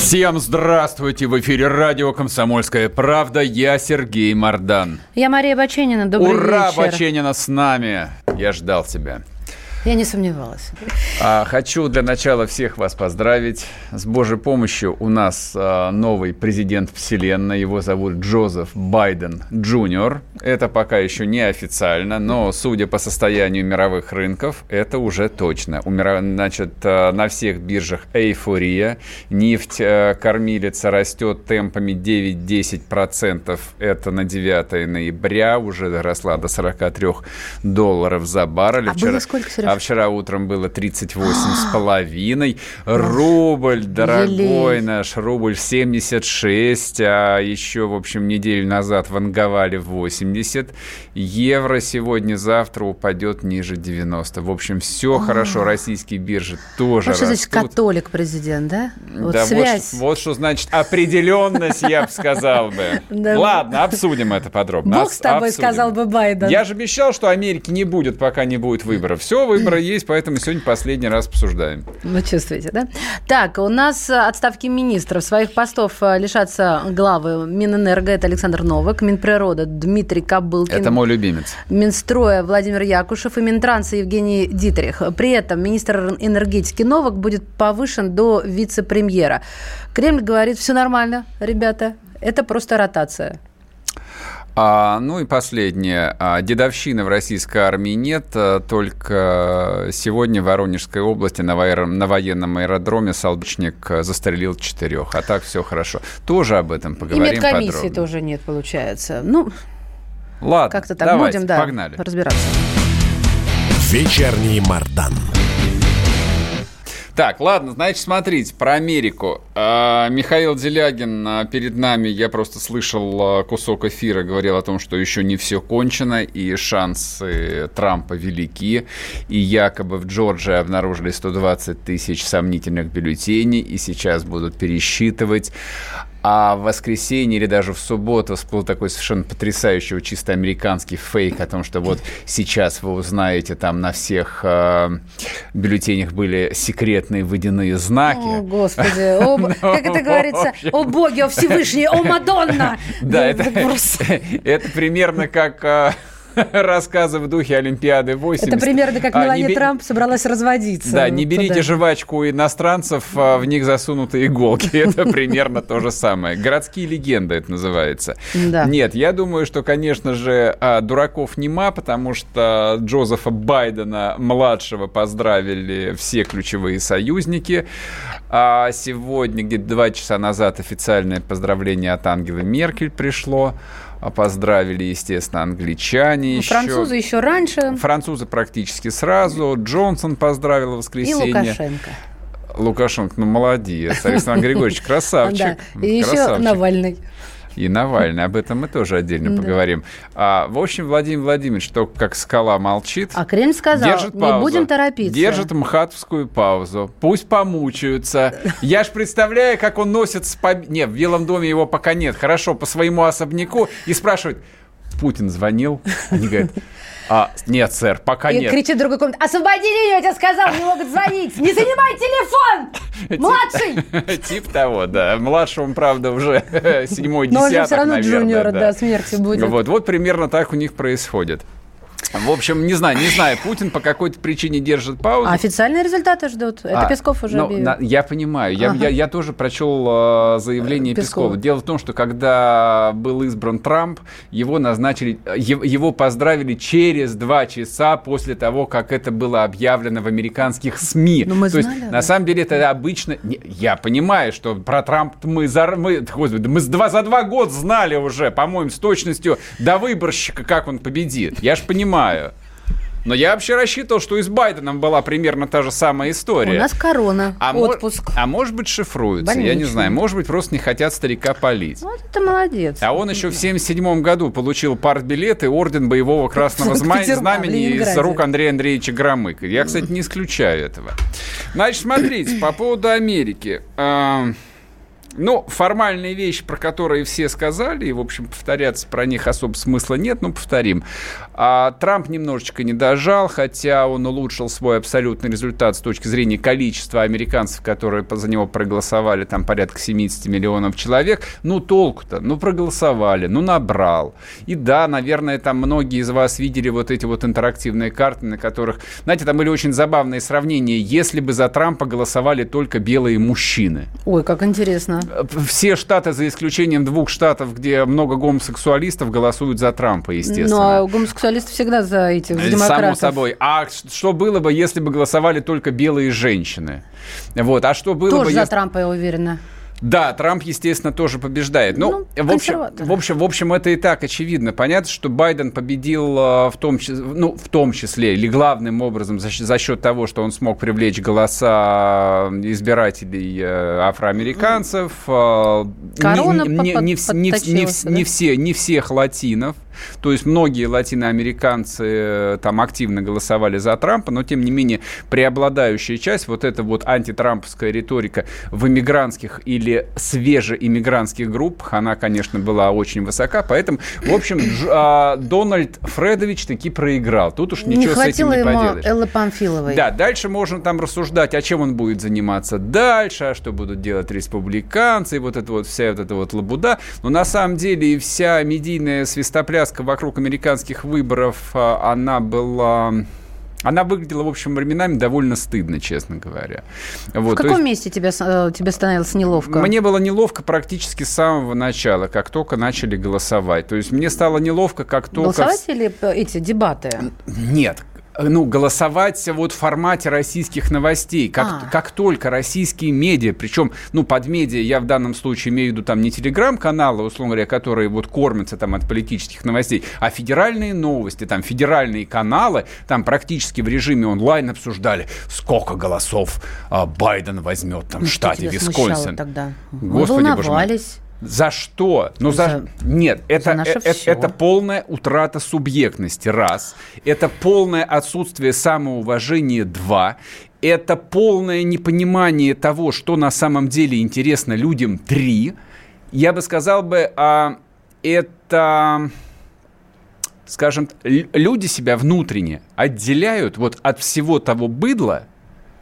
Всем здравствуйте! В эфире радио «Комсомольская правда». Я Сергей Мордан. Я Мария Баченина. Добрый Ура, вечер. Баченина с нами! Я ждал тебя. Я не сомневалась. А, хочу для начала всех вас поздравить. С Божьей помощью у нас а, новый президент Вселенной. Его зовут Джозеф Байден Джуниор. Это пока еще не официально, но судя по состоянию мировых рынков, это уже точно. У мира- Значит, а, на всех биржах эйфория. Нефть а, кормилица растет темпами 9-10%. Это на 9 ноября. Уже доросла до 43 долларов за баррель. А было сколько, Сереж? А вчера утром было 38 с половиной. Рубль, дорогой Елей. наш, рубль 76, а еще, в общем, неделю назад ванговали 80. Евро сегодня-завтра упадет ниже 90. В общем, все хорошо. Российские биржи тоже Вот что значит растут. католик президент, да? Вот да, вот, связь. ш- вот что значит определенность, я бы сказал бы. Ладно, обсудим это подробно. Бог с тобой, сказал бы Байден. Я же обещал, что Америки не будет, пока не будет выборов. Все, выборы есть, поэтому сегодня последний раз обсуждаем. Вы чувствуете, да? Так, у нас отставки министров. Своих постов э, лишатся главы Минэнерго, это Александр Новак, Минприрода Дмитрий Кобылкин. Это мой любимец. Минстроя Владимир Якушев и Минтранса Евгений Дитрих. При этом министр энергетики Новак будет повышен до вице-премьера. Кремль говорит, все нормально, ребята, это просто ротация. А, ну и последнее. А, дедовщины в российской армии нет, а, только сегодня в Воронежской области на, воер- на военном аэродроме солдатчик а, застрелил четырех. А так все хорошо. Тоже об этом И поговорим медкомиссии подробно. тоже нет, получается. Ну, Ладно, как-то так давайте, будем, да, погнали. разбираться. Вечерний Мардан. Так, ладно, значит, смотрите, про Америку. А, Михаил Делягин а, перед нами, я просто слышал а, кусок эфира, говорил о том, что еще не все кончено, и шансы Трампа велики, и якобы в Джорджии обнаружили 120 тысяч сомнительных бюллетеней, и сейчас будут пересчитывать. А в воскресенье или даже в субботу всплыл такой совершенно потрясающий, чисто американский фейк о том, что вот сейчас вы узнаете, там на всех э, бюллетенях были секретные водяные знаки. О, Господи, о, как это говорится, о боги, о Всевышний, о Мадонна! Да, Ну, это, это примерно как э, рассказы в духе Олимпиады 80. Это примерно как А, Мелания бе- Трамп собралась разводиться. Да, Вот не берите туда. жвачку у иностранцев, а в них засунуты иголки. Это примерно то же самое. Городские легенды это называется. Да. Нет, я думаю, что, конечно же, а, дураков нема, потому что Джозефа Байдена младшего поздравили все ключевые союзники. А сегодня, где-то два часа назад, официальное поздравление от Ангелы Меркель пришло. А Поздравили, естественно, англичане Ну, еще. Французы еще раньше. Французы практически сразу. Джонсон поздравил в И воскресенье. Лукашенко. Лукашенко, ну молодец. Александр Григорьевич, красавчик. Да. И еще Красавчик. Навальный. И Навальный. Об этом мы тоже отдельно поговорим. А, в общем, Владимир Владимирович, то как скала молчит. А Кремль сказал, Держит не паузу. будем торопиться. Держит мхатовскую паузу. Пусть помучаются. Я ж представляю, как он носит с поб- Не, в Белом доме его пока нет. Хорошо, по своему особняку. И спрашивает, Путин звонил? Они говорят, а, нет, сэр, пока И нет. кричит другой комнате, освободи ее, я тебе сказал, не могут звонить. Не занимай телефон! Младший! Тип того, да. Младшему, правда, уже седьмой Но он же десяток, все равно наверное, джуниора да. смерти будет. Вот, вот примерно так у них происходит. В общем, не знаю, не знаю, Путин по какой-то причине держит паузу. А официальные результаты ждут. Это А, Песков уже ну, объявил. на- я понимаю. Я, Ага. я, я тоже прочел э, заявление Пескова. Пескова. Дело в том, что когда был избран Трамп, его назначили, э, его поздравили через два часа после того, как это было объявлено в американских СМИ. Ну, мы То есть, знали об на самом деле, это обычно... я понимаю, что про Трамп мы, за, мы, господи, мы два, за два года знали уже, по-моему, с точностью до выборщика, как он победит. Я ж понимаю. Но я вообще рассчитывал, что и с Байденом была примерно та же самая история. У нас корона, а отпуск. Мо- а может быть шифруются, Больничный. я не знаю. Может быть просто не хотят старика полить. Вот это молодец. А он еще в 77 году получил партбилет и орден боевого красного знамени из рук Андрея Андреевича Громыка. Я, кстати, не исключаю этого. Значит, смотрите, по поводу Америки. Ну, формальные вещи, про которые все сказали, и, в общем, повторяться про них особо смысла нет, но повторим. А Трамп немножечко не дожал, хотя он улучшил свой абсолютный результат с точки зрения количества американцев, которые за него проголосовали, там порядка 70 миллионов человек. Ну, толку-то, ну, проголосовали, ну, набрал. И да, наверное, там многие из вас видели вот эти вот интерактивные карты, на которых, знаете, там были очень забавные сравнения, если бы за Трампа голосовали только белые мужчины. Ой, как интересно все штаты, за исключением двух штатов, где много гомосексуалистов, голосуют за Трампа, естественно. Ну, а гомосексуалисты всегда за этих, за демократов. Само собой. А что было бы, если бы голосовали только белые женщины? Вот. А что было Тоже бы... за если... Трампа, я уверена. Да, Трамп, естественно, тоже побеждает. Ну, ну в, общем, в, общем, в общем, это и так очевидно. Понятно, что Байден победил э, в том, ну, в том числе или главным образом за, за счет того, что он смог привлечь голоса избирателей э, афроамериканцев. Э, Корона не, не, не, не, все, не всех латинов. То есть многие латиноамериканцы э, там активно голосовали за Трампа, но тем не менее преобладающая часть, вот эта вот антитрамповская риторика в иммигрантских или свежеиммигрантских группах, она, конечно, была очень высока, поэтому, в общем, а, Дональд Фредович таки проиграл. Тут уж ничего не с этим не ему поделаешь. Эллы Памфиловой. Да, дальше можно там рассуждать, а чем он будет заниматься дальше, а что будут делать республиканцы, и вот это вот вся вот эта вот лабуда. Но на самом деле и вся медийная свистопляска вокруг американских выборов, а, она была... Она выглядела, в общем, временами довольно стыдно, честно говоря. Вот, в каком есть, месте тебе, э, тебе становилось неловко? Мне было неловко практически с самого начала, как только начали голосовать. То есть мне стало неловко, как только... Голосовать или эти дебаты? Нет, ну, голосовать вот в формате российских новостей. Как, а. как только российские медиа, причем, ну, под медиа я в данном случае имею в виду там не телеграм-каналы, условно говоря, которые вот кормятся там от политических новостей, а федеральные новости, там федеральные каналы, там практически в режиме онлайн обсуждали, сколько голосов а, Байден возьмет там в штате Висконсин. тогда? Господи, Вы волновались. За что? Ну, за... за... Нет, это, за это, это полная утрата субъектности, раз. Это полное отсутствие самоуважения, два. Это полное непонимание того, что на самом деле интересно людям, три. Я бы сказал бы, а, это скажем, люди себя внутренне отделяют вот от всего того быдла,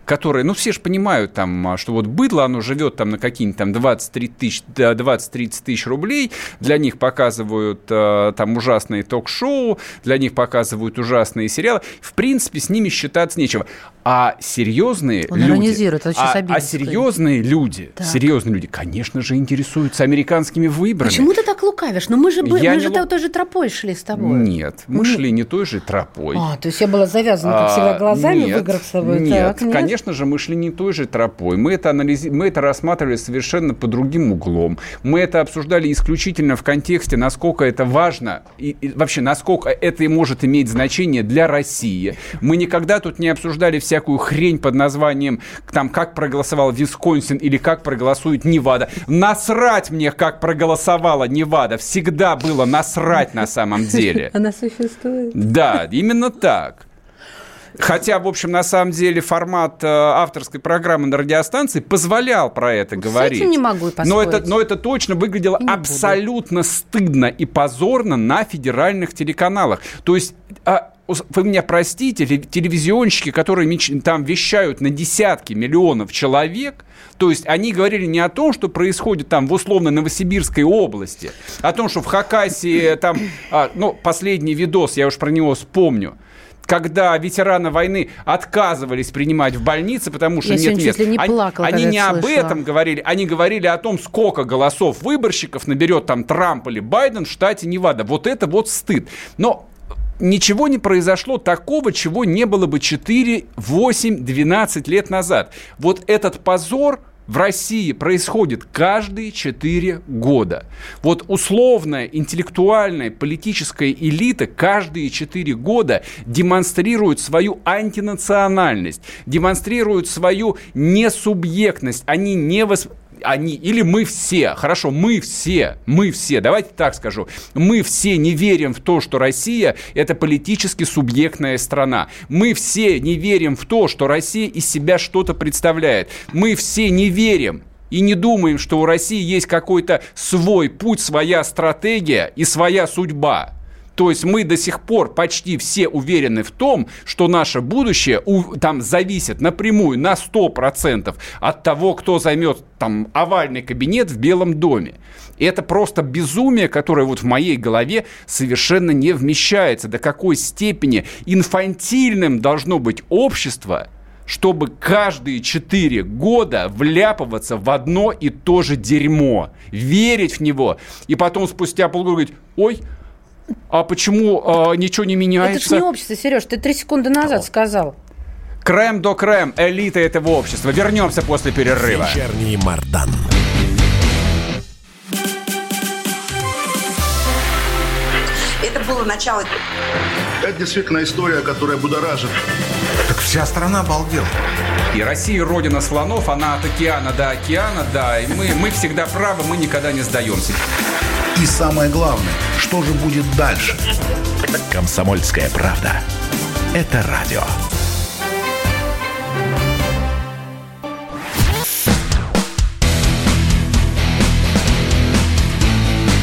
которые, ну, все же понимают там, а, что вот быдло, оно живет там на какие-нибудь там 20-30 тысяч, 20 тысяч рублей, для них показывают э, там ужасные ток-шоу, для них показывают ужасные сериалы. В принципе, с ними считаться нечего. А серьезные Он люди, а, а серьезные люди, так. серьезные люди, конечно же, интересуются американскими выборами. Почему ты так лукавишь? Но ну, мы же, мы же л... той же тропой шли с тобой. Нет, мы нет. шли не той же тропой. А, то есть я была завязана, как всегда, а, глазами нет, в играх с собой. Нет, так, нет, конечно же, мы шли не той же тропой. Мы это, анализи... мы это рассматривали совершенно по другим углом. Мы это обсуждали исключительно в контексте, насколько это важно и, и вообще, насколько это может иметь значение для России. Мы никогда тут не обсуждали вся всякую хрень под названием там как проголосовал Висконсин или как проголосует Невада. Насрать мне, как проголосовала Невада. Всегда было насрать на самом деле. Она существует. Да, именно так. Хотя, в общем, на самом деле формат э, авторской программы на радиостанции позволял про это С говорить. Этим не могу поспорить. Но это, но это точно выглядело абсолютно буду. стыдно и позорно на федеральных телеканалах. То есть... А, вы меня простите, телевизионщики, которые там вещают на десятки миллионов человек, то есть они говорили не о том, что происходит там в условно Новосибирской области, а о том, что в Хакасии там, а, ну, последний видос, я уж про него вспомню, когда ветераны войны отказывались принимать в больнице, потому что я нет мест. не плакала, они они не об этом говорили, они говорили о том, сколько голосов выборщиков наберет там Трамп или Байден в штате Невада. Вот это вот стыд. Но ничего не произошло такого, чего не было бы 4, 8, 12 лет назад. Вот этот позор в России происходит каждые 4 года. Вот условная интеллектуальная политическая элита каждые 4 года демонстрирует свою антинациональность, демонстрирует свою несубъектность. Они не восп они, или мы все, хорошо, мы все, мы все, давайте так скажу, мы все не верим в то, что Россия – это политически субъектная страна. Мы все не верим в то, что Россия из себя что-то представляет. Мы все не верим и не думаем, что у России есть какой-то свой путь, своя стратегия и своя судьба. То есть мы до сих пор почти все уверены в том, что наше будущее у, там зависит напрямую на 100% от того, кто займет там овальный кабинет в Белом доме. И это просто безумие, которое вот в моей голове совершенно не вмещается. До какой степени инфантильным должно быть общество, чтобы каждые четыре года вляпываться в одно и то же дерьмо, верить в него, и потом спустя полгода говорить, ой, а почему а, ничего не меняется? Это же не общество, Сереж, ты три секунды назад сказал. Крем до крем, элита этого общества. Вернемся после перерыва. Вечерний Мардан. Это было начало. Это действительно история, которая будоражит. Так вся страна обалдела. И Россия родина слонов, она от океана до океана, да, и мы, мы всегда правы, мы никогда не сдаемся. И самое главное, что же будет дальше? Комсомольская правда. Это радио.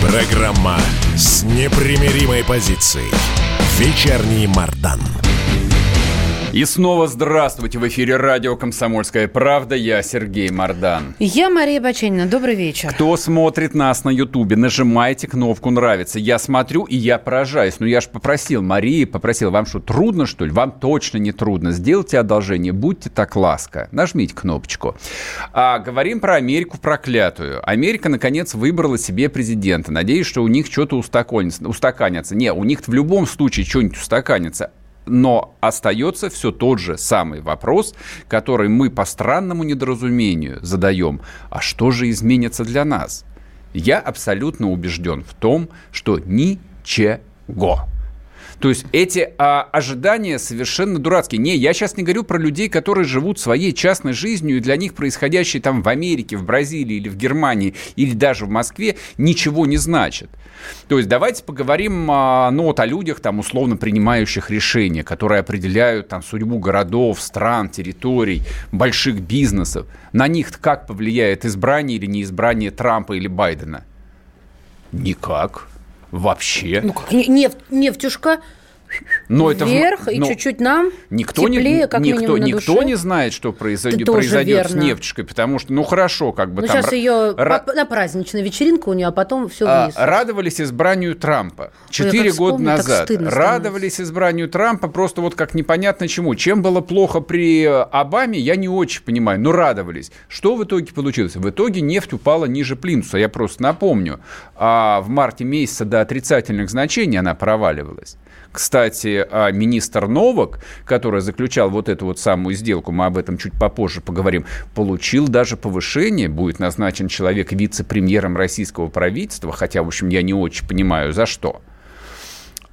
Программа с непримиримой позицией. Вечерний Мардан. И снова здравствуйте. В эфире радио «Комсомольская правда». Я Сергей Мордан. Я Мария Баченина. Добрый вечер. Кто смотрит нас на Ютубе, нажимайте кнопку «Нравится». Я смотрю, и я поражаюсь. Но я же попросил, Мария попросил, вам что, трудно, что ли? Вам точно не трудно. Сделайте одолжение, будьте так ласка. Нажмите кнопочку. А, говорим про Америку проклятую. Америка, наконец, выбрала себе президента. Надеюсь, что у них что-то устаканится. устаканится. Не, у них в любом случае что-нибудь устаканится но остается все тот же самый вопрос, который мы по странному недоразумению задаем. А что же изменится для нас? Я абсолютно убежден в том, что ничего. То есть эти а, ожидания совершенно дурацкие. Не, я сейчас не говорю про людей, которые живут своей частной жизнью, и для них происходящее там в Америке, в Бразилии или в Германии, или даже в Москве ничего не значит. То есть давайте поговорим а, ну, вот о людях, там, условно принимающих решения, которые определяют там, судьбу городов, стран, территорий, больших бизнесов. На них как повлияет избрание или неизбрание Трампа или Байдена? Никак. Вообще. Ну как, нефть, нефтюшка но вверх это, и но чуть-чуть нам никто теплее, не, как никто, никто душе. не знает, что произойдет, произойдет с нефтечкой, потому что, ну хорошо, как бы ну, там... сейчас ее ра... на праздничная вечеринка у нее, а потом все а, вниз. А, радовались избранию Трампа четыре года назад. Радовались избранию Трампа просто вот как непонятно чему. Чем было плохо при Обаме, я не очень понимаю, но радовались. Что в итоге получилось? В итоге нефть упала ниже плинтуса, я просто напомню. А в марте месяца до отрицательных значений она проваливалась. Кстати, а, министр Новак, который заключал вот эту вот самую сделку, мы об этом чуть попозже поговорим, получил даже повышение, будет назначен человек вице-премьером российского правительства, хотя, в общем, я не очень понимаю, за что.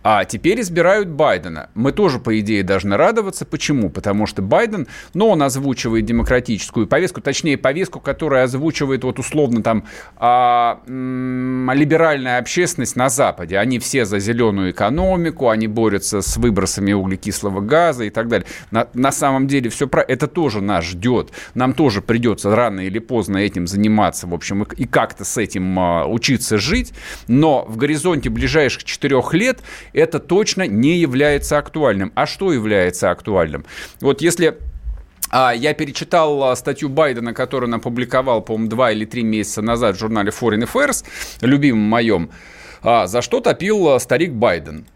А теперь избирают Байдена. Мы тоже, по идее, должны радоваться. Почему? Потому что Байден, ну, он озвучивает демократическую повестку, точнее, повестку, которая озвучивает вот условно там а, м- либеральная общественность на Западе. Они все за зеленую экономику, они борются с выбросами углекислого газа и так далее. На, на самом деле все про это тоже нас ждет. Нам тоже придется рано или поздно этим заниматься, в общем, и, и как-то с этим а, учиться жить. Но в горизонте ближайших четырех лет это точно не является актуальным. А что является актуальным? Вот если а, я перечитал а, статью Байдена, которую он опубликовал, по-моему, два или три месяца назад в журнале Foreign Affairs, любимом моем, а, за что топил старик Байден.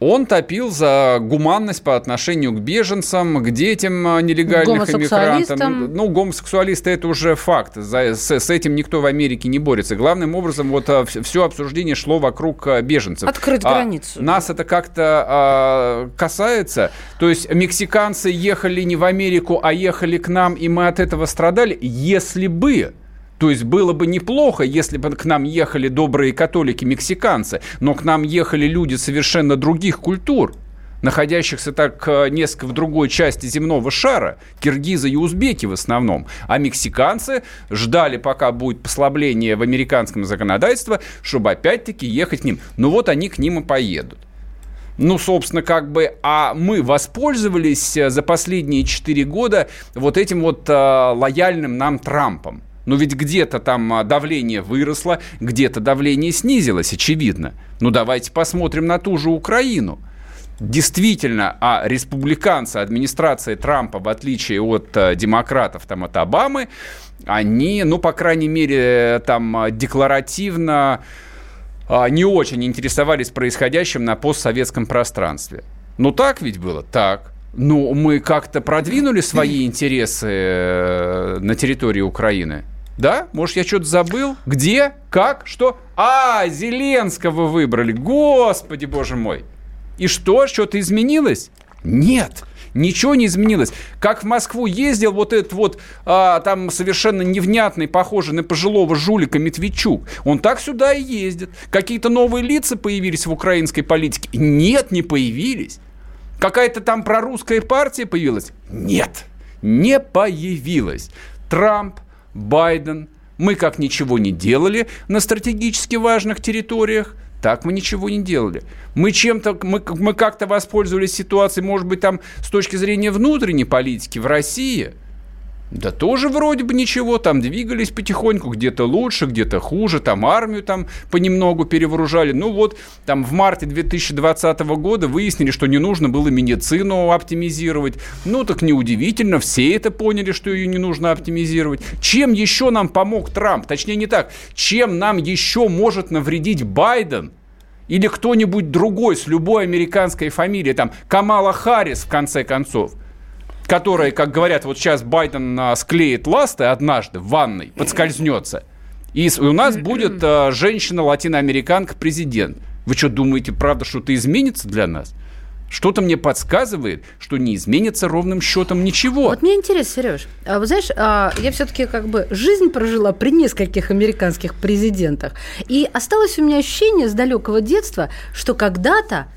Он топил за гуманность по отношению к беженцам, к детям а, нелегальных иммигрантам. Ну, гомосексуалисты это уже факт. За, с, с этим никто в Америке не борется. Главным образом, вот а, все обсуждение шло вокруг а, беженцев. Открыть а, границу. Нас это как-то а, касается. То есть мексиканцы ехали не в Америку, а ехали к нам, и мы от этого страдали. Если бы то есть было бы неплохо, если бы к нам ехали добрые католики-мексиканцы, но к нам ехали люди совершенно других культур находящихся так э, несколько в другой части земного шара, киргизы и узбеки в основном, а мексиканцы ждали, пока будет послабление в американском законодательстве, чтобы опять-таки ехать к ним. Ну вот они к ним и поедут. Ну, собственно, как бы, а мы воспользовались э, за последние четыре года вот этим вот э, лояльным нам Трампом. Но ведь где-то там а, давление выросло, где-то давление снизилось, очевидно. Ну давайте посмотрим на ту же Украину. Действительно, а республиканцы, администрация Трампа, в отличие от а, демократов, там, от Обамы, они, ну, по крайней мере, там а, декларативно не очень интересовались происходящим на постсоветском пространстве. Ну так ведь было? Так. Ну, мы как-то продвинули свои интересы э, на территории Украины. Да? Может, я что-то забыл? Где? Как? Что? А, Зеленского выбрали. Господи, боже мой. И что? Что-то изменилось? Нет. Ничего не изменилось. Как в Москву ездил вот этот вот а, там совершенно невнятный, похожий на пожилого жулика Медведчук. Он так сюда и ездит. Какие-то новые лица появились в украинской политике? Нет, не появились. Какая-то там прорусская партия появилась? Нет, не появилась. Трамп, Байден, мы как ничего не делали на стратегически важных территориях, так мы ничего не делали. Мы чем-то, мы, мы как-то воспользовались ситуацией, может быть, там с точки зрения внутренней политики в России – да тоже вроде бы ничего, там двигались потихоньку, где-то лучше, где-то хуже, там армию там понемногу перевооружали. Ну вот, там в марте 2020 года выяснили, что не нужно было медицину оптимизировать. Ну так неудивительно, все это поняли, что ее не нужно оптимизировать. Чем еще нам помог Трамп? Точнее не так, чем нам еще может навредить Байден? Или кто-нибудь другой с любой американской фамилией, там Камала Харрис в конце концов – которая, как говорят, вот сейчас Байден а, склеит ласты однажды в ванной, подскользнется, и у нас будет а, женщина-латиноамериканка президент. Вы что, думаете, правда, что-то изменится для нас? Что-то мне подсказывает, что не изменится ровным счетом ничего. Вот мне интересно, Сереж, а, вы знаешь, а, я все-таки как бы жизнь прожила при нескольких американских президентах, и осталось у меня ощущение с далекого детства, что когда-то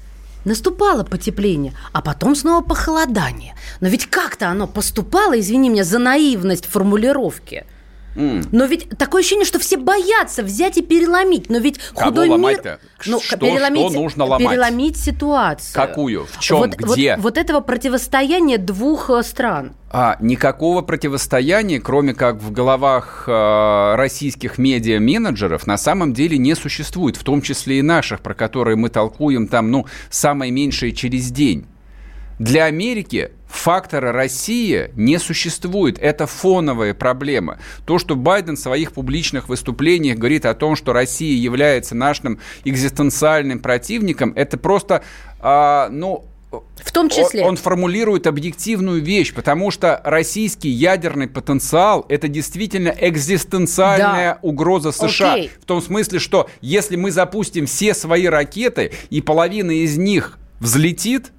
наступало потепление, а потом снова похолодание. Но ведь как-то оно поступало, извини меня за наивность формулировки. Mm. Но ведь такое ощущение, что все боятся взять и переломить. Но ведь Кого худой ломать-то? мир... Ну, что, переломить, что нужно ломать? Переломить ситуацию. Какую? В чем? Вот, Где? Вот, вот этого противостояния двух э, стран. А, никакого противостояния, кроме как в головах э, российских медиа-менеджеров, на самом деле не существует, в том числе и наших, про которые мы толкуем там, ну, самое меньшее через день. Для Америки фактора Россия не существует. Это фоновая проблема. То, что Байден в своих публичных выступлениях говорит о том, что Россия является нашим экзистенциальным противником, это просто, а, ну, в том числе. Он, он формулирует объективную вещь, потому что российский ядерный потенциал это действительно экзистенциальная да. угроза США. Окей. В том смысле, что если мы запустим все свои ракеты, и половина из них взлетит,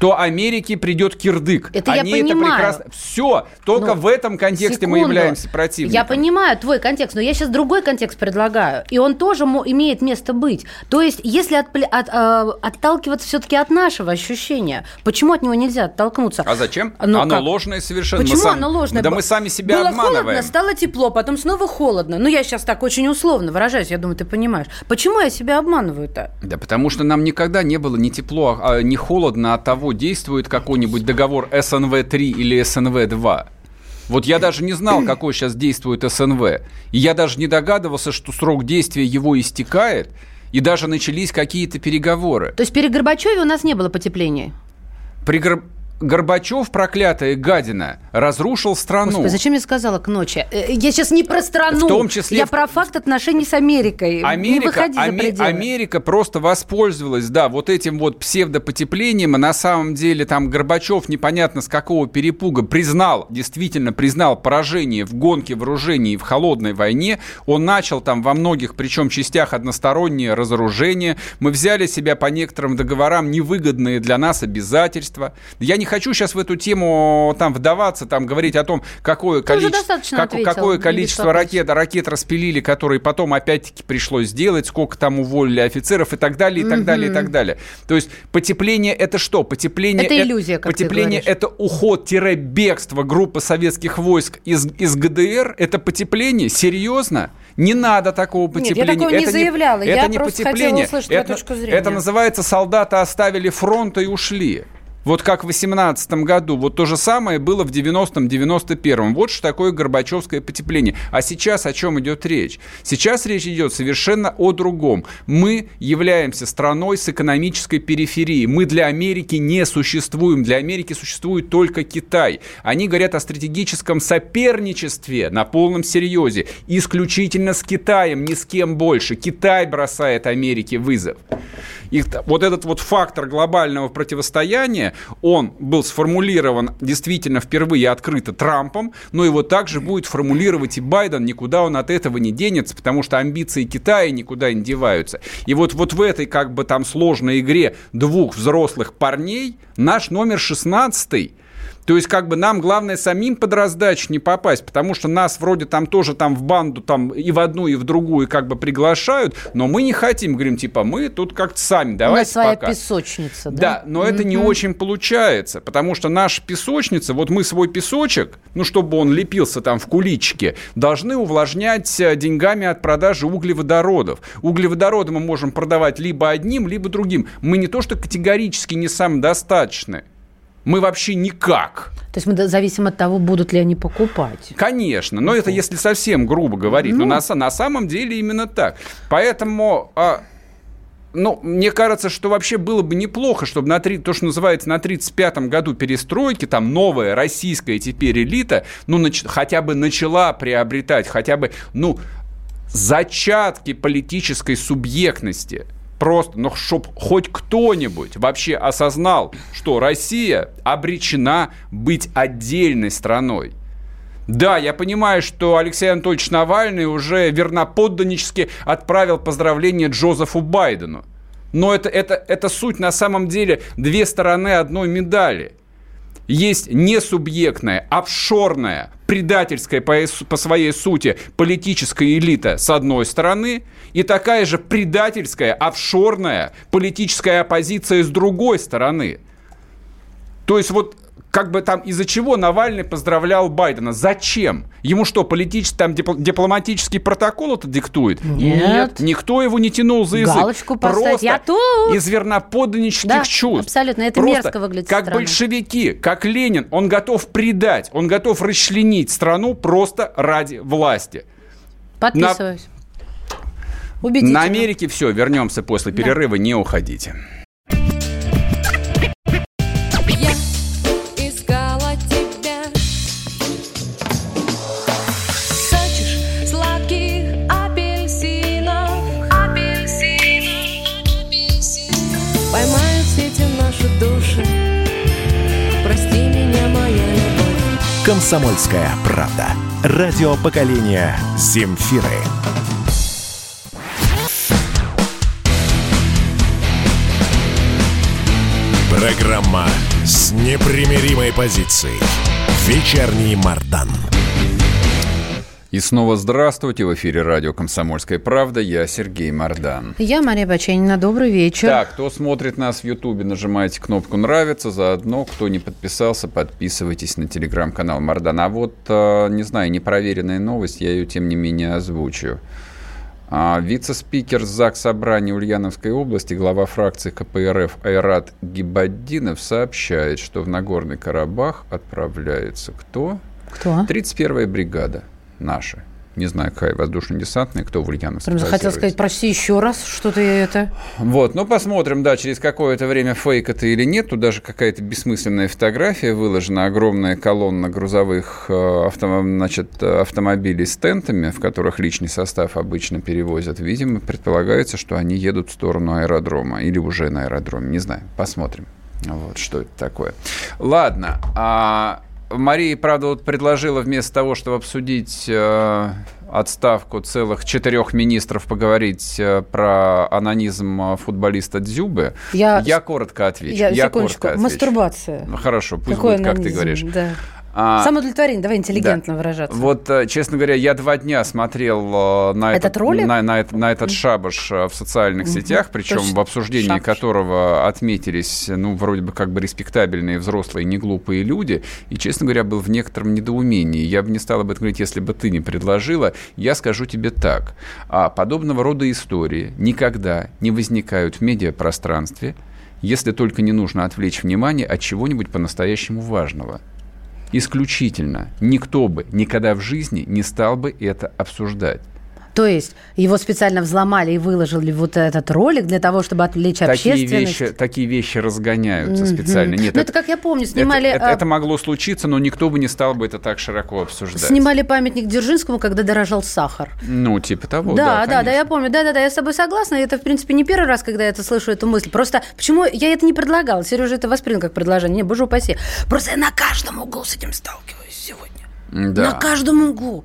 то Америке придет кирдык. Это Они я понимаю. это прекрасно. Все, только ну, в этом контексте секунду. мы являемся противником. Я понимаю твой контекст, но я сейчас другой контекст предлагаю, и он тоже имеет место быть. То есть, если от, от, э, отталкиваться все-таки от нашего ощущения, почему от него нельзя оттолкнуться? А зачем? Но оно как? ложное совершенно. Почему сам... оно ложное? Да мы сами себя Было обманываем. холодно, стало тепло, потом снова холодно. Ну, я сейчас так очень условно выражаюсь, я думаю, ты понимаешь. Почему я себя обманываю-то? Да потому что нам никогда не было ни тепло, а, ни холодно от того, действует как какой-нибудь договор СНВ-3 или СНВ-2. Вот я даже не знал, какой сейчас действует СНВ. И я даже не догадывался, что срок действия его истекает, и даже начались какие-то переговоры. То есть при Горбачеве у нас не было потепления? При Гор... Горбачев, проклятая гадина, разрушил страну. Господи, зачем я сказала к ночи? Э, Я сейчас не про страну. В том числе Я про факт отношений с Америкой. не Америка, выходи за пределы. Америка просто воспользовалась, да, вот этим вот псевдопотеплением, и на самом деле там Горбачев непонятно с какого перепуга признал, действительно признал поражение в гонке вооружений в холодной войне. Он начал там во многих, причем частях, одностороннее разоружение. Мы взяли себя по некоторым договорам невыгодные для нас обязательства. Я не хочу сейчас в эту тему там вдаваться, там говорить о том, какое, достаточно как- ответил, какое не количество ракет, ракет распилили, которые потом опять-таки пришлось сделать, сколько там уволили офицеров и так далее, и так далее, и так далее. То есть потепление это что? Потепление Это иллюзия, как Потепление это уход-бегство группы советских войск из, из ГДР. Это потепление? Серьезно? Не надо такого Нет, я потепления. такого не это заявляла. это Я не просто хотела потепление. это, точку зрения. это называется солдаты оставили фронт и ушли. Вот как в 18 году. Вот то же самое было в 90-м, 91-м. Вот что такое Горбачевское потепление. А сейчас о чем идет речь? Сейчас речь идет совершенно о другом. Мы являемся страной с экономической периферией. Мы для Америки не существуем. Для Америки существует только Китай. Они говорят о стратегическом соперничестве на полном серьезе. Исключительно с Китаем, ни с кем больше. Китай бросает Америке вызов. И вот этот вот фактор глобального противостояния, он был сформулирован действительно впервые открыто Трампом, но его также будет формулировать и Байден, никуда он от этого не денется, потому что амбиции Китая никуда не деваются. И вот, вот в этой как бы там сложной игре двух взрослых парней наш номер 16 то есть, как бы нам главное самим под раздачу не попасть, потому что нас вроде там тоже там в банду там и в одну, и в другую как бы приглашают, но мы не хотим, говорим, типа, мы тут как-то сами, У давайте нас своя пока. песочница, да? Да, но это не очень получается, потому что наша песочница, вот мы свой песочек, ну, чтобы он лепился там в куличке, должны увлажнять э, деньгами от продажи углеводородов. Углеводороды мы можем продавать либо одним, либо другим. Мы не то что категорически не самодостаточны, мы вообще никак. То есть мы зависим от того, будут ли они покупать. Конечно, но это если совсем грубо говорить. Но на, на самом деле именно так. Поэтому, а, ну, мне кажется, что вообще было бы неплохо, чтобы на три, то, что называется на 35-м году перестройки, там новая российская теперь элита, ну, нач- хотя бы начала приобретать, хотя бы, ну, зачатки политической субъектности. Просто, ну, чтоб хоть кто-нибудь вообще осознал, что Россия обречена быть отдельной страной. Да, я понимаю, что Алексей Анатольевич Навальный уже верноподданнически отправил поздравление Джозефу Байдену. Но это, это, это суть на самом деле две стороны одной медали. Есть несубъектная, офшорная, предательская по, по своей сути политическая элита с одной стороны, и такая же предательская, офшорная политическая оппозиция с другой стороны. То есть вот как бы там из-за чего Навальный поздравлял Байдена? Зачем? Ему что, политический, там дипл- дипломатический протокол это диктует? Нет. Никто его не тянул за язык. Галочку поставить. Просто Я тут. из верноподданнических Да, чувств. абсолютно. Это Просто мерзко выглядит Как странно. большевики, как Ленин, он готов предать, он готов расчленить страну просто ради власти. Подписываюсь. Убедительно. На Америке все, вернемся после перерыва, не уходите. «Комсомольская правда». Радио поколения Земфиры. Программа с непримиримой позицией. Вечерний Мардан. И снова здравствуйте. В эфире радио «Комсомольская правда». Я Сергей Мордан. Я Мария Баченина. Добрый вечер. Так, кто смотрит нас в Ютубе, нажимайте кнопку «Нравится». Заодно, кто не подписался, подписывайтесь на телеграм-канал Мардан. А вот, э, не знаю, непроверенная новость, я ее, тем не менее, озвучу. А, Вице-спикер ЗАГС Собрания Ульяновской области, глава фракции КПРФ Айрат Гибаддинов сообщает, что в Нагорный Карабах отправляется кто? Кто? 31-я бригада наша, Не знаю, какая воздушно-десантная, кто в Ульяновске Прям захотел сказать, прости еще раз, что-то я это... Вот, ну посмотрим, да, через какое-то время фейк это или нет. Тут даже какая-то бессмысленная фотография выложена, огромная колонна грузовых э, авто, значит, автомобилей с тентами, в которых личный состав обычно перевозят. Видимо, предполагается, что они едут в сторону аэродрома или уже на аэродроме. Не знаю, посмотрим. Вот, что это такое. Ладно, а Мария, правда, вот предложила вместо того, чтобы обсудить э, отставку целых четырех министров, поговорить э, про анонизм э, футболиста Дзюбы, я, я коротко отвечу. Я, я коротко отвечу. Мастурбация. Ну, хорошо, пусть Какой будет, анонизм? как ты говоришь. Да. А, Самоудовлетворение, давай интеллигентно да. выражаться. Вот, э, честно говоря, я два дня смотрел э, на этот, этот, ролик? На, на, на этот шабаш э, в социальных угу. сетях, причем Точно. в обсуждении шабаш. которого отметились, ну, вроде бы как бы респектабельные, взрослые, не глупые люди, и, честно говоря, был в некотором недоумении. Я бы не стал об этом говорить, если бы ты не предложила. Я скажу тебе так. А подобного рода истории никогда не возникают в медиапространстве, если только не нужно отвлечь внимание от чего-нибудь по-настоящему важного – исключительно. Никто бы никогда в жизни не стал бы это обсуждать. То есть его специально взломали и выложили вот этот ролик для того, чтобы отвлечь такие общественность? Вещи, такие вещи разгоняются mm-hmm. специально. Нет, ну, это, это, как я помню, снимали... Это, это, это могло случиться, но никто бы не стал бы это так широко обсуждать. Снимали памятник Дзержинскому, когда дорожал сахар. Ну, типа того, да. Да, да, да, я помню. Да-да-да, я с тобой согласна. Это, в принципе, не первый раз, когда я это слышу, эту мысль. Просто почему я это не предлагала? Сережа это воспринял как предложение. Не, боже упаси. Просто я на каждом углу с этим сталкиваюсь сегодня. Да. На каждом углу.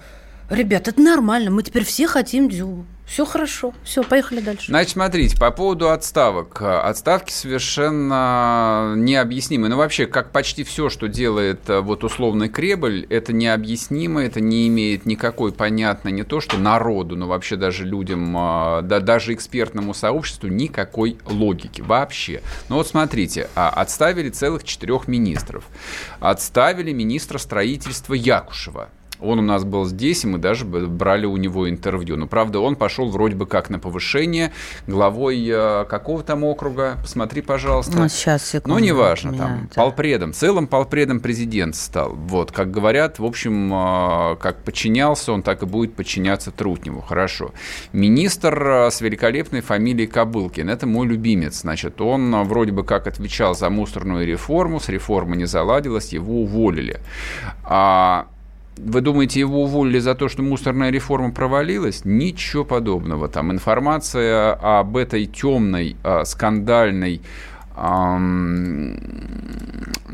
Ребят, это нормально. Мы теперь все хотим Дзюбу. Все хорошо. Все, поехали дальше. Значит, смотрите, по поводу отставок. Отставки совершенно необъяснимы. Ну, вообще, как почти все, что делает э, вот условный Кремль, это необъяснимо, это не имеет никакой понятной, не то что народу, но вообще даже людям, э, да, даже экспертному сообществу никакой логики вообще. Ну вот смотрите, а, отставили целых четырех министров. Отставили министра строительства Якушева. Он у нас был здесь, и мы даже брали у него интервью. Но, правда, он пошел вроде бы как на повышение главой э, какого там округа. Посмотри, пожалуйста. Ну, сейчас, секунду. Ну, неважно, меня, там, да. полпредом. Целым полпредом президент стал. Вот, как говорят, в общем, э, как подчинялся, он так и будет подчиняться Трутневу. Хорошо. Министр э, с великолепной фамилией Кобылкин. Это мой любимец. Значит, он вроде бы как отвечал за мусорную реформу, с реформы не заладилось, его уволили. А вы думаете, его уволили за то, что мусорная реформа провалилась? Ничего подобного. Там информация об этой темной, а, скандальной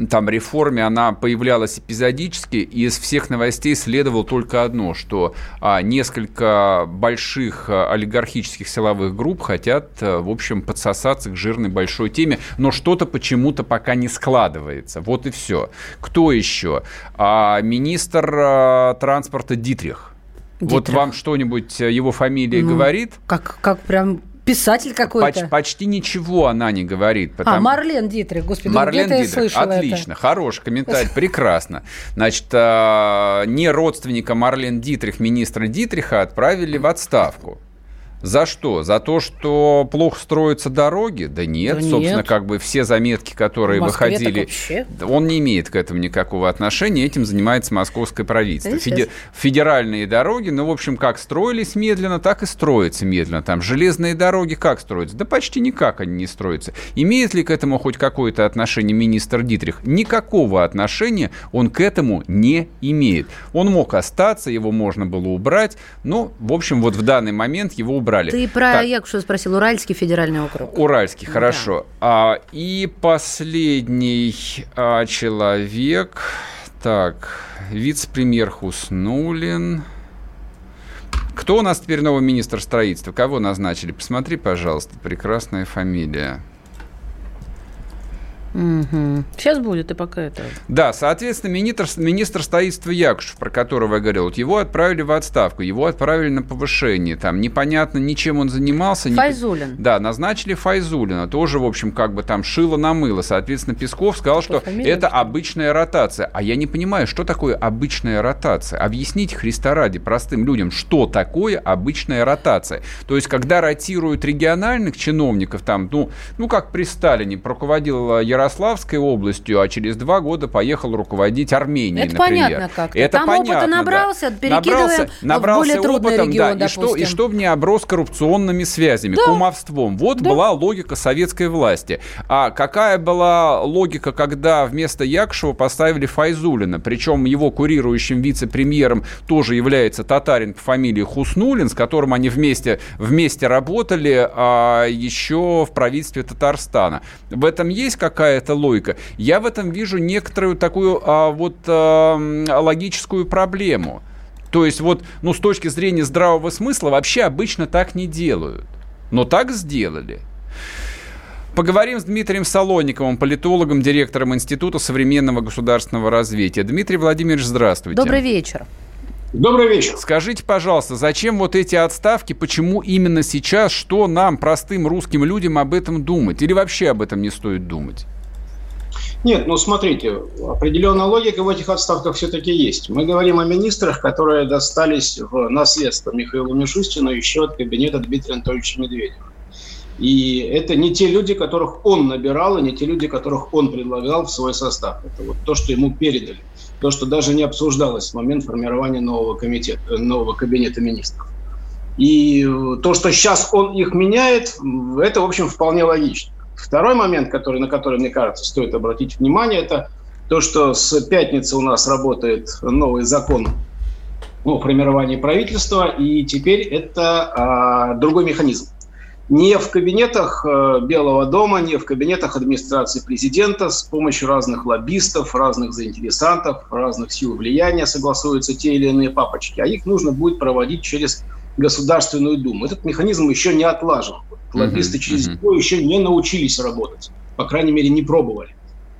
там реформе, она появлялась эпизодически, и из всех новостей следовало только одно, что а, несколько больших а, олигархических силовых групп хотят, а, в общем, подсосаться к жирной большой теме, но что-то почему-то пока не складывается. Вот и все. Кто еще? А, министр а, транспорта Дитрих. Дитрих. Вот вам что-нибудь его фамилия ну, говорит? Как, как прям Писатель какой-то. Поч- почти ничего она не говорит. А, потому... А, Марлен Дитрих, господи, Марлен где Дитрих, я слышала отлично, это? хороший комментарий, прекрасно. Значит, а, не родственника Марлен Дитрих, министра Дитриха отправили в отставку. За что? За то, что плохо строятся дороги? Да нет, да собственно, нет. как бы все заметки, которые выходили, он не имеет к этому никакого отношения, этим занимается московское правительство. Феди... Федеральные дороги, ну, в общем, как строились медленно, так и строятся медленно. Там железные дороги как строятся? Да почти никак они не строятся. Имеет ли к этому хоть какое-то отношение министр Дитрих? Никакого отношения он к этому не имеет. Он мог остаться, его можно было убрать, но, в общем, вот в данный момент его убрать убрали. Ты про так. Якушева спросил, Уральский федеральный округ. Уральский, да. хорошо. А, и последний а, человек, так, вице-премьер Хуснулин. Кто у нас теперь новый министр строительства? Кого назначили? Посмотри, пожалуйста, прекрасная фамилия. Угу. Сейчас будет, и пока это... Да, соответственно, министр, министр строительства Якушев, про которого я говорил, вот его отправили в отставку, его отправили на повышение, там непонятно, ничем он занимался. Файзулин. Не... Да, назначили Файзулина, тоже, в общем, как бы там шило на мыло. Соответственно, Песков сказал, что, что это обычная ротация. А я не понимаю, что такое обычная ротация? Объясните Христа ради простым людям, что такое обычная ротация. То есть, когда ротируют региональных чиновников, там, ну, ну как при Сталине руководил Ярослав Ярославской областью, а через два года поехал руководить Арменией, Это например. понятно как-то. Это Там понятно, опыта да. набрался, перекидываем набрался, в набрался более трудный опытом, регион, да, и что, и что не оброс коррупционными связями, Да. кумовством. Вот Да. была логика советской власти. А какая была логика, когда вместо Якшева поставили Файзулина, причем его курирующим вице-премьером тоже является татарин по фамилии Хуснулин, с которым они вместе, вместе работали а, еще в правительстве Татарстана. В этом есть какая-то логика? Я в этом вижу некоторую такую а, вот а, логическую проблему. То есть вот, ну, с точки зрения здравого смысла вообще обычно так не делают. Но так сделали. Поговорим с Дмитрием Солониковым, политологом, директором Института современного государственного развития. Дмитрий Владимирович, здравствуйте. Добрый вечер. Добрый вечер. Скажите, пожалуйста, зачем вот эти отставки, почему именно сейчас, что нам, простым русским людям, об этом думать? Или вообще об этом не стоит думать? Нет, ну смотрите, определенная логика в этих отставках все-таки есть. Мы говорим о министрах, которые достались в наследство Михаилу Мишустину еще от кабинета Дмитрия Анатольевича Медведева. И это не те люди, которых он набирал, и не те люди, которых он предлагал в свой состав. Это вот то, что ему передали. То, что даже не обсуждалось в момент формирования нового, комитета, нового кабинета министров. И то, что сейчас он их меняет, это, в общем, вполне логично. Второй момент, который, на который, мне кажется, стоит обратить внимание, это то, что с пятницы у нас работает новый закон о формировании правительства, и теперь это а, другой механизм. Не в кабинетах э, Белого дома, не в кабинетах администрации президента с помощью разных лоббистов, разных заинтересантов, разных сил влияния согласуются те или иные папочки, а их нужно будет проводить через Государственную Думу. Этот механизм еще не отлажен. Лоббисты Мгм, через него еще не научились работать. По крайней мере, не пробовали.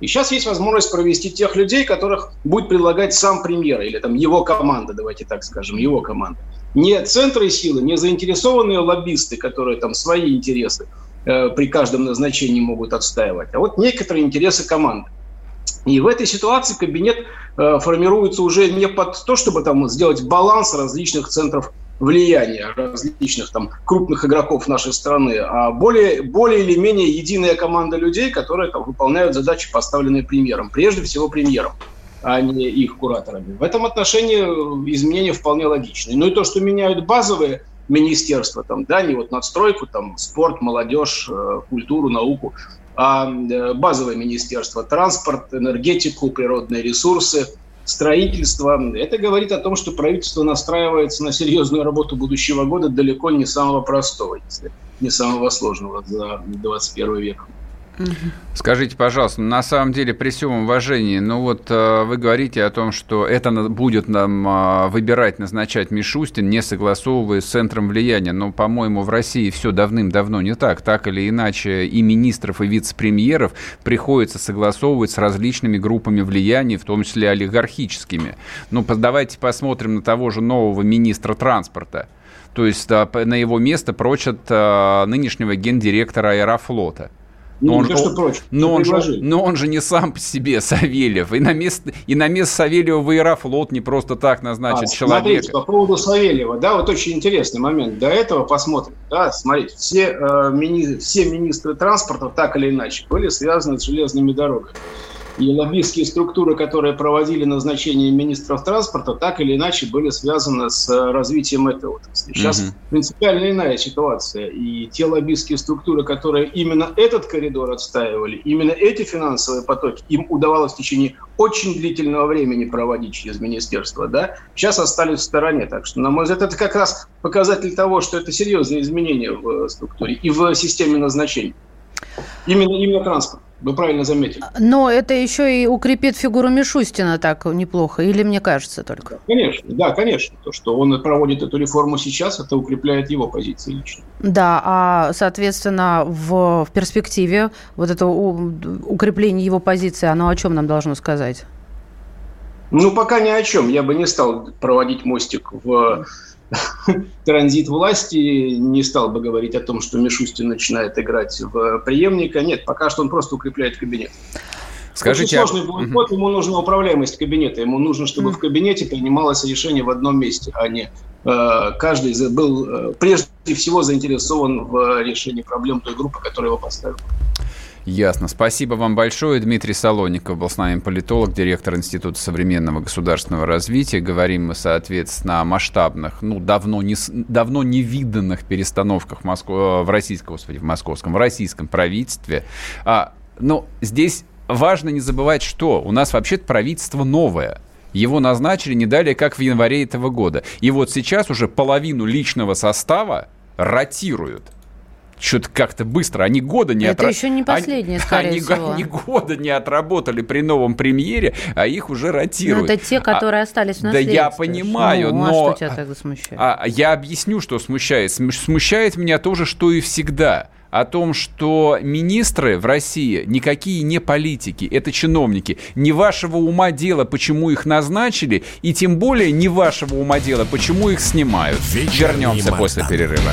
И сейчас есть возможность провести тех людей, которых будет предлагать сам премьер или там его команда, давайте так скажем, его команда. Не центры силы, не заинтересованные лоббисты, которые там свои интересы э, при каждом назначении могут отстаивать, а вот некоторые интересы команды. И в этой ситуации кабинет э, формируется уже не под то, чтобы там сделать баланс различных центров влияния, различных там крупных игроков нашей страны, а более, более или менее единая команда людей, которые там выполняют задачи, поставленные премьером, прежде всего премьером а не их кураторами. В этом отношении э, изменения вполне логичны. Ну и то, что меняют базовые министерства, там, да, не вот надстройку, там, спорт, молодежь, э, культуру, науку, а э, базовое министерство, транспорт, энергетику, природные ресурсы, строительство. Это говорит о том, что правительство настраивается на серьезную работу будущего года далеко не самого простого, не самого сложного за 21 век. Скажите, пожалуйста, на самом деле, при всем уважении, ну вот э, вы говорите о том, что это будет нам э, выбирать, назначать Мишустин, не согласовывая с центром влияния. Но, по-моему, в России все давным-давно не так. Так или иначе, и министров, и вице-премьеров приходится согласовывать с различными группами влияния, в том числе олигархическими. Ну, давайте посмотрим на того же нового министра транспорта. То есть а, на его место прочат а, нынешнего гендиректора Аэрофлота. Ну, он не то, же- что прочь. Но он, же, но он же не сам по себе Савельев. И на место, и на место Савельева в Аэрофлот не просто так назначит А, человека. Смотрите, по поводу Савельева, да, вот очень интересный момент. До этого посмотрим, да, смотрите, все, э, мини- все министры транспорта так или иначе были связаны с железными дорогами. И лоббистские структуры, которые проводили назначение министров транспорта, так или иначе были связаны с э, развитием отрасли. Сейчас Мгм. принципиально иная ситуация. И те лоббистские структуры, которые именно этот коридор отстаивали, именно эти финансовые потоки, им удавалось в течение очень длительного времени проводить через министерство, да, сейчас остались в стороне. Так что, на мой взгляд, это как раз показатель того, что это серьезные изменения в э, структуре и в системе назначений. Именно, именно транспорт. Вы правильно заметили. Но это еще и укрепит фигуру Мишустина так неплохо, или мне кажется только? Конечно, да, конечно. То, что он проводит эту реформу сейчас, это укрепляет его позиции лично. Да, а, соответственно, в, в перспективе вот это у- укрепление его позиции, оно о чем нам должно сказать? Ну, пока ни о чем. Я бы не стал проводить мостик в транзит власти, не стал бы говорить о том, что Мишустин начинает играть в преемника. Нет, пока что он просто укрепляет кабинет. Скажите, а- Очень сложный будет ход, ему нужна управляемость кабинета. Ему нужно, чтобы в кабинете принималось решение в одном месте, а не э, каждый был э, прежде всего заинтересован в решении проблем той группы, которая его поставила. Ясно. Спасибо вам большое. Дмитрий Солоников был с нами политолог, директор Института современного государственного развития. Говорим мы, соответственно, о масштабных, ну, давно не, давно не виданных перестановках в, Москву, в российском, господи, в московском, в российском правительстве. А, но здесь важно не забывать, что у нас вообще-то правительство новое. Его назначили не далее, как в январе этого года. И вот сейчас уже половину личного состава ротируют что-то как-то быстро. Они года не Это отра... еще не последнее, они, скорее они, всего. Они года не отработали при новом премьере, а их уже ротируют. Ну, это те, которые а, остались в Да я понимаю, ну, но... А что тебя тогда смущает? А, я объясню, что смущает. Смущает меня то же, что и всегда о том, что министры в России никакие не политики, это чиновники. Не вашего ума дело, почему их назначили, и тем более не вашего ума дело, почему их снимают. Вечерний Вернемся Мардан. после перерыва.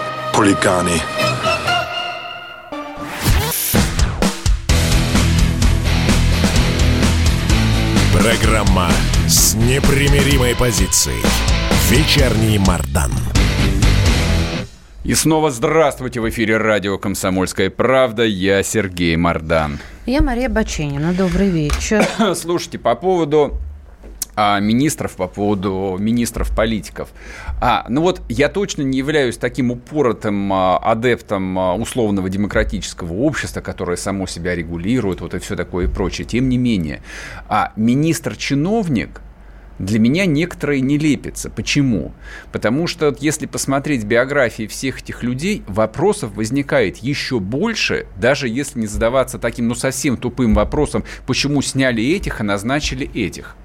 Хулиганы. Программа с непримиримой позицией. Вечерний Мардан. И снова здравствуйте в эфире радио «Комсомольская правда». Я Сергей Мордан. Я Мария Баченина. Добрый вечер. Слушайте, по поводу а, министров, по поводу министров-политиков. А, ну вот я точно не являюсь таким упоротым а, адептом а, условного демократического общества, которое само себя регулирует, вот и все такое и прочее. Тем не менее, а министр-чиновник для меня некоторые не лепятся. Почему? Потому что если посмотреть биографии всех этих людей, вопросов возникает еще больше, даже если не задаваться таким, ну, совсем тупым вопросом, почему сняли этих, а назначили этих.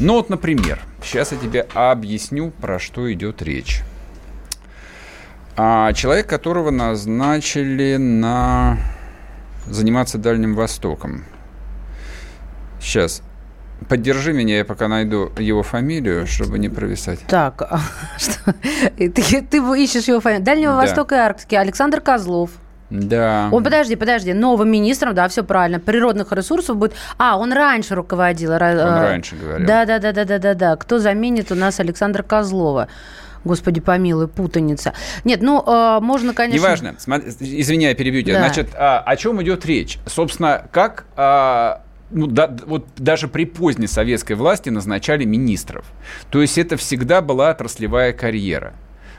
Ну вот, например, сейчас я тебе объясню, про что идет речь. А, человек, которого назначили на заниматься Дальним Востоком. Сейчас. Поддержи меня, я пока найду его фамилию, чтобы не провисать. Так, а? Ты, ты ищешь его фамилию. Дальнего Да. Востока и Арктики. Александр Козлов. Да. Он, подожди, подожди, новым министром, да, все правильно, природных ресурсов будет. А, он раньше руководил. Он раньше говорил. Да, да, да, да, да, да, да. Кто заменит у нас Александра Козлова? Господи, помилуй, путаница. Нет, ну, э, можно, конечно... Неважно. Я перебью тебя. Да. Значит, а, о чем идет речь? Собственно, как а, ну, да- вот даже при поздней советской власти назначали министров. То есть это всегда была отраслевая карьера.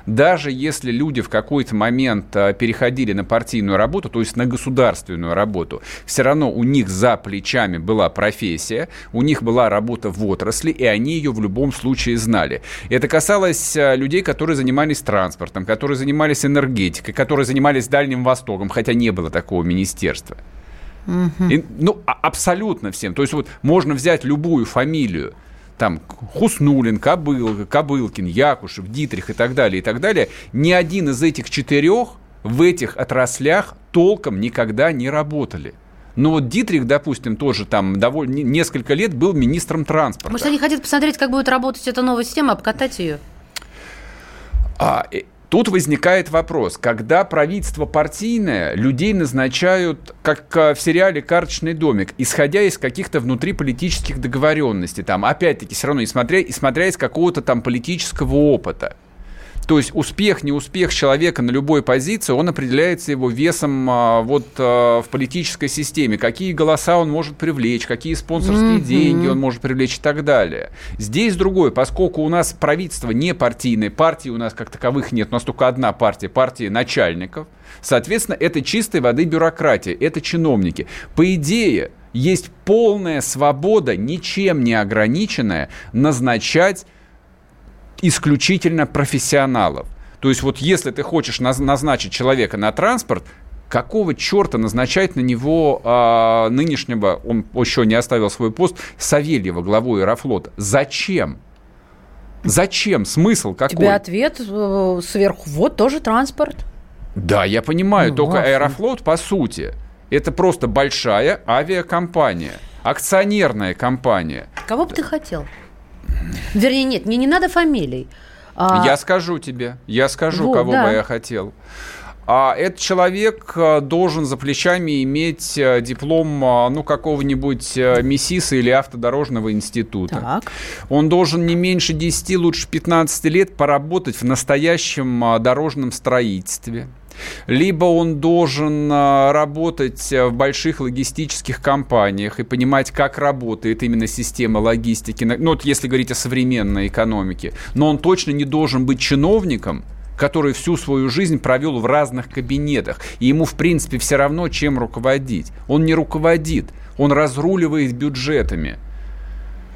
Даже если люди в какой-то момент а, переходили на партийную работу, то есть на государственную работу, все равно у них за плечами была профессия, у них была работа в отрасли, и они ее в любом случае знали. Это касалось а, людей, которые занимались транспортом, которые занимались энергетикой, которые занимались Дальним Востоком, хотя не было такого министерства. И, ну, а- абсолютно всем. То есть вот можно взять любую фамилию, там Хуснулин, Кобыл, Кобылкин, Якушев, Дитрих и так далее, и так далее. Ни один из этих четырех в этих отраслях толком никогда не работали. Ну вот Дитрих, допустим, тоже там довольно не- несколько лет был министром транспорта. Может, они хотят посмотреть, как будет работать эта новая система, обкатать ее? А, э, тут возникает вопрос, когда правительство партийное, людей назначают, как э, в сериале «Карточный домик», исходя из каких-то внутриполитических договоренностей, там, опять-таки, все равно, и смотря, и смотря из какого-то там политического опыта. То есть успех, неуспех человека на любой позиции, он определяется его весом а, вот а, в политической системе. Какие голоса он может привлечь, какие спонсорские Мгм. деньги он может привлечь и так далее. Здесь другое, поскольку у нас правительство не партийное, партии у нас как таковых нет, у нас только одна партия, партия начальников. Соответственно, это чистой воды бюрократия, это чиновники. По идее, есть полная свобода, ничем не ограниченная, назначать исключительно профессионалов. То есть вот если ты хочешь назначить человека на транспорт, какого черта назначать на него а, нынешнего, он еще не оставил свой пост, Савельева, главу Аэрофлота? Зачем? Зачем? Смысл какой? Тебе ответ э, сверху. Вот тоже транспорт. Да, я понимаю. Ну, только. Аэрофлот, по сути, это просто большая авиакомпания. Акционерная компания. Кого бы ты хотел? Вернее, нет, мне не надо фамилий. А... Я скажу тебе, я скажу, вот, кого да. бы я хотел. А этот человек э, должен за плечами иметь э, диплом э, ну, какого-нибудь МИСИСа или автодорожного института. Так. Он должен не меньше 10, лучше 15 лет поработать в настоящем дорожном строительстве либо он должен работать в больших логистических компаниях и понимать, как работает именно система логистики, ну вот если говорить о современной экономике, но он точно не должен быть чиновником, который всю свою жизнь провел в разных кабинетах. И ему, в принципе, все равно, чем руководить. Он не руководит, он разруливает бюджетами.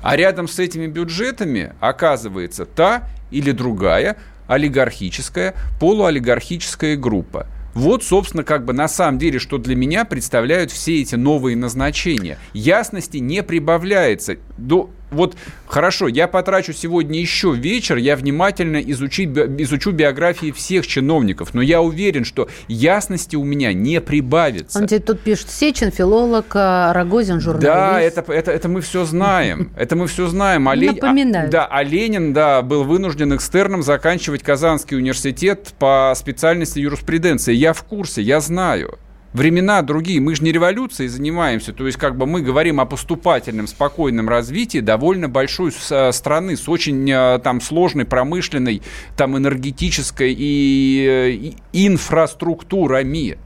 А рядом с этими бюджетами оказывается та или другая олигархическая, полуолигархическая группа. Вот, собственно, как бы на самом деле, что для меня представляют все эти новые назначения. Ясности не прибавляется. До, вот хорошо, я потрачу сегодня еще вечер, я внимательно изучи, изучу биографии всех чиновников, но я уверен, что ясности у меня не прибавится. Он тебе тут пишет, Сечин, филолог, а Рогозин, журналист. Да, это, это, это мы все знаем. Это мы все знаем. А Напоминаю. А, да, а Ленин, да, был вынужден экстерном заканчивать Казанский университет по специальности юриспруденции. Я в курсе, я знаю времена другие. Мы же не революцией занимаемся. То есть, как бы мы говорим о поступательном, спокойном развитии довольно большой э, страны с очень э, там сложной промышленной, там энергетической и, э, и инфраструктурами.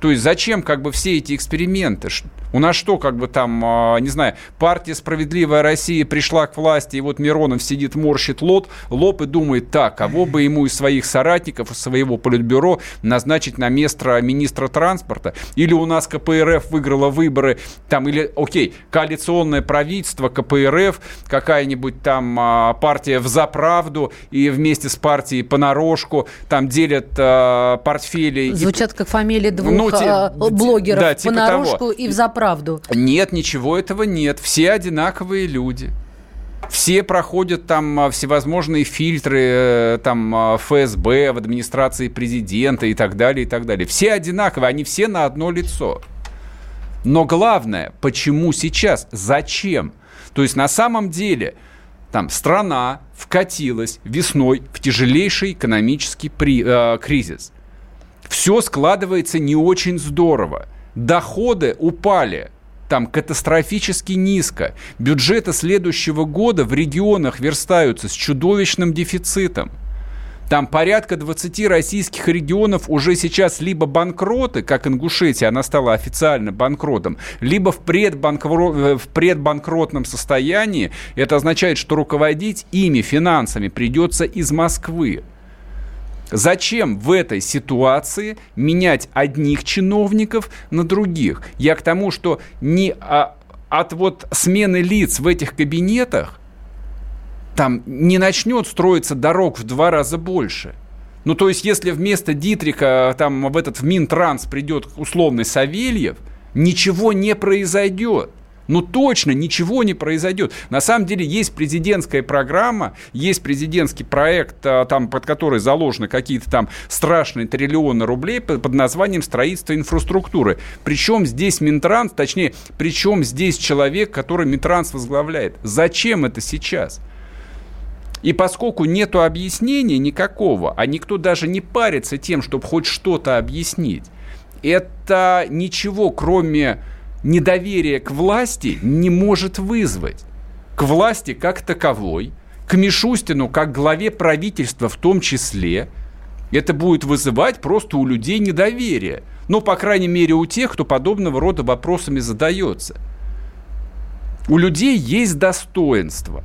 То есть зачем как бы все эти эксперименты? У нас что, как бы там, а, не знаю, партия «Справедливая Россия» пришла к власти, и вот Миронов сидит, морщит лот, лоб и думает, так, кого бы ему из своих соратников, из своего политбюро назначить на место министра транспорта? Или у нас КПРФ выиграла выборы, там, или, окей, коалиционное правительство, КПРФ, какая-нибудь там а, партия в заправду, и вместе с партией понарошку там делят а, портфели. Звучат и... как фамилии двух ну, те, блогеров, да, типа понарошку того. и в заправду правду. Нет, ничего этого нет. Все одинаковые люди. Все проходят там а, всевозможные фильтры э, там а, ФСБ, в администрации президента и так далее, и так далее. Все одинаковые, они все на одно лицо. Но главное, почему сейчас? Зачем? То есть на самом деле там страна вкатилась весной в тяжелейший экономический при, э, кризис. Все складывается не очень здорово доходы упали там катастрофически низко. Бюджеты следующего года в регионах верстаются с чудовищным дефицитом. Там порядка 20 российских регионов уже сейчас либо банкроты, как Ингушетия, она стала официально банкротом, либо в, предбанкро... В предбанкротном состоянии. Это означает, что руководить ими финансами придется из Москвы. Зачем в этой ситуации менять одних чиновников на других? Я к тому, что не а, от вот смены лиц в этих кабинетах там не начнет строиться дорог в два раза больше. Ну, то есть, если вместо Дитрика там в этот в Минтранс придет условный Савельев, ничего не произойдет ну точно ничего не произойдет. На самом деле есть президентская программа, есть президентский проект, а, там, под который заложены какие-то там страшные триллионы рублей под названием строительство инфраструктуры. Причем здесь Минтранс, точнее, причем здесь человек, который Минтранс возглавляет. Зачем это сейчас? И поскольку нету объяснения никакого, а никто даже не парится тем, чтобы хоть что-то объяснить, это ничего, кроме недоверие к власти не может вызвать. К власти как таковой, к Мишустину как главе правительства в том числе, это будет вызывать просто у людей недоверие. Ну, по крайней мере, у тех, кто подобного рода вопросами задается. У людей есть достоинство.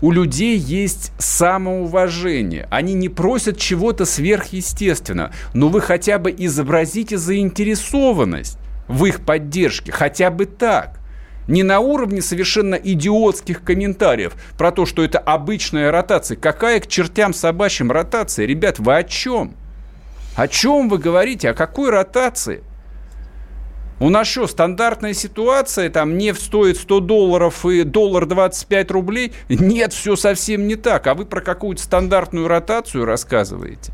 У людей есть самоуважение. Они не просят чего-то сверхъестественного. Но вы хотя бы изобразите заинтересованность в их поддержке, хотя бы так. Не на уровне совершенно идиотских комментариев про то, что это обычная ротация. Какая к чертям собачьим ротация? Ребят, вы о чем? О чем вы говорите? О какой ротации? У нас что, стандартная ситуация, там нефть стоит 100 долларов и доллар 25 рублей? Нет, все совсем не так. А вы про какую-то стандартную ротацию рассказываете?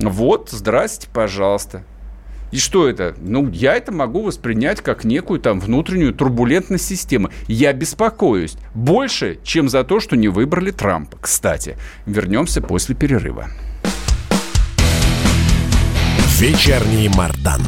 Вот, здрасте, пожалуйста. И что это? Ну, я это могу воспринять как некую там внутреннюю турбулентность системы. Я беспокоюсь больше, чем за то, что не выбрали Трампа. Кстати, вернемся после перерыва. Вечерний Мардан.